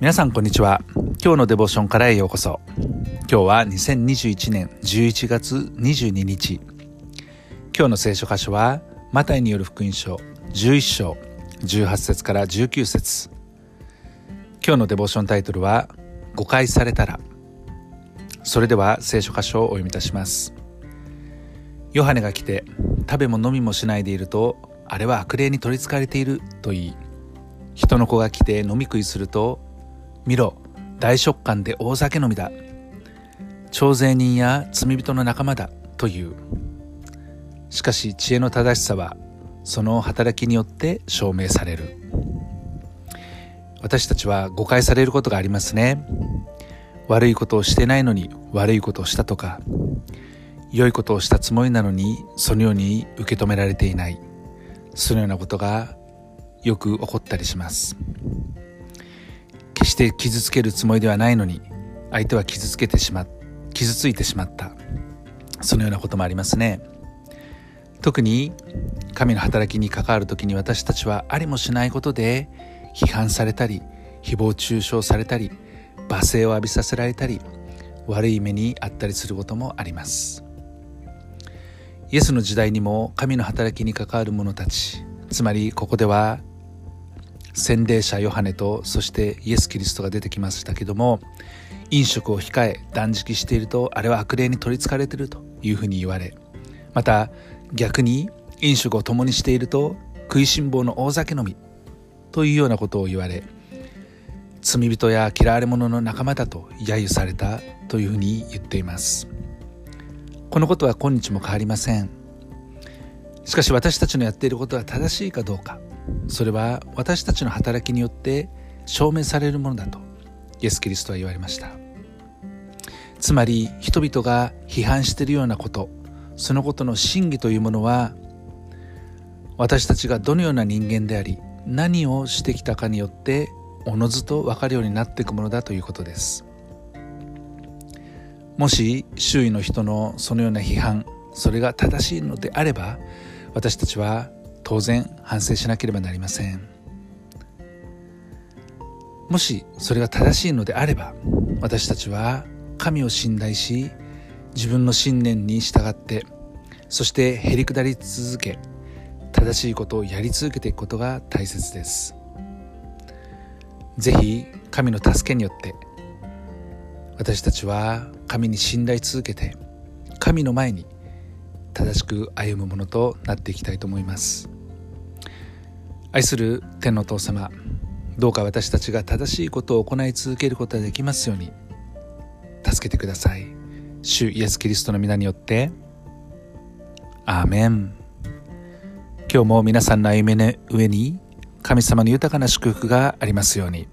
皆さんこんにちは。今日のデボーションからへようこそ。今日は2021年11月22日。今日の聖書箇所はマタイによる福音書11章18節から19節。今日のデボーションタイトルは誤解されたら。それでは聖書箇所をお読みいたします。ヨハネが来て食べも飲みもしないでいるとあれは悪霊に取りつかれていると言い人の子が来て飲み食いすると見ろ大食感で大酒飲みだ。徴税人や罪人の仲間だという。しかし知恵の正しさはその働きによって証明される。私たちは誤解されることがありますね。悪いことをしてないのに悪いことをしたとか良いことをしたつもりなのにそのように受け止められていない。そのようなことがよく起こったりします。決して傷つけるつもりではないのに相手は傷つけてしま傷ついてしまった。そのようなこともありますね。特に神の働きに関わる時に私たちはありもしないことで批判されたり誹謗中傷されたり罵声を浴びさせられたり悪い目にあったりすることもあります。イエスの時代にも神の働きに関わる者たちつまりここでは洗礼者ヨハネとそしてイエス・キリストが出てきましたけども飲食を控え断食しているとあれは悪霊に取りつかれているというふうに言われまた逆に飲食を共にしていると食いしん坊の大酒飲みというようなことを言われ罪人や嫌われ者の仲間だと揶揄されたというふうに言っています。このことは今日も変わりません。しかし私たちのやっていることは正しいかどうか。それは私たちの働きによって証明されるものだとイエス・キリストは言われました。つまり人々が批判しているようなことそのことの真偽というものは私たちがどのような人間であり何をしてきたかによっておのずと分かるようになっていくものだということです。もし周囲の人のそのような批判それが正しいのであれば私たちは当然反省しなければなりません。もしそれが正しいのであれば私たちは神を信頼し自分の信念に従ってそしてへりくだり続け正しいことをやり続けていくことが大切です。ぜひ神の助けによって私たちは神に信頼続けて神の前に正しく歩むものとなっていきたいと思います。愛する天の父様どうか私たちが正しいことを行い続けることができますように助けてください。主イエス・キリストの皆によって。アーメン。今日も皆さんの歩みの上に神様の豊かな祝福がありますように。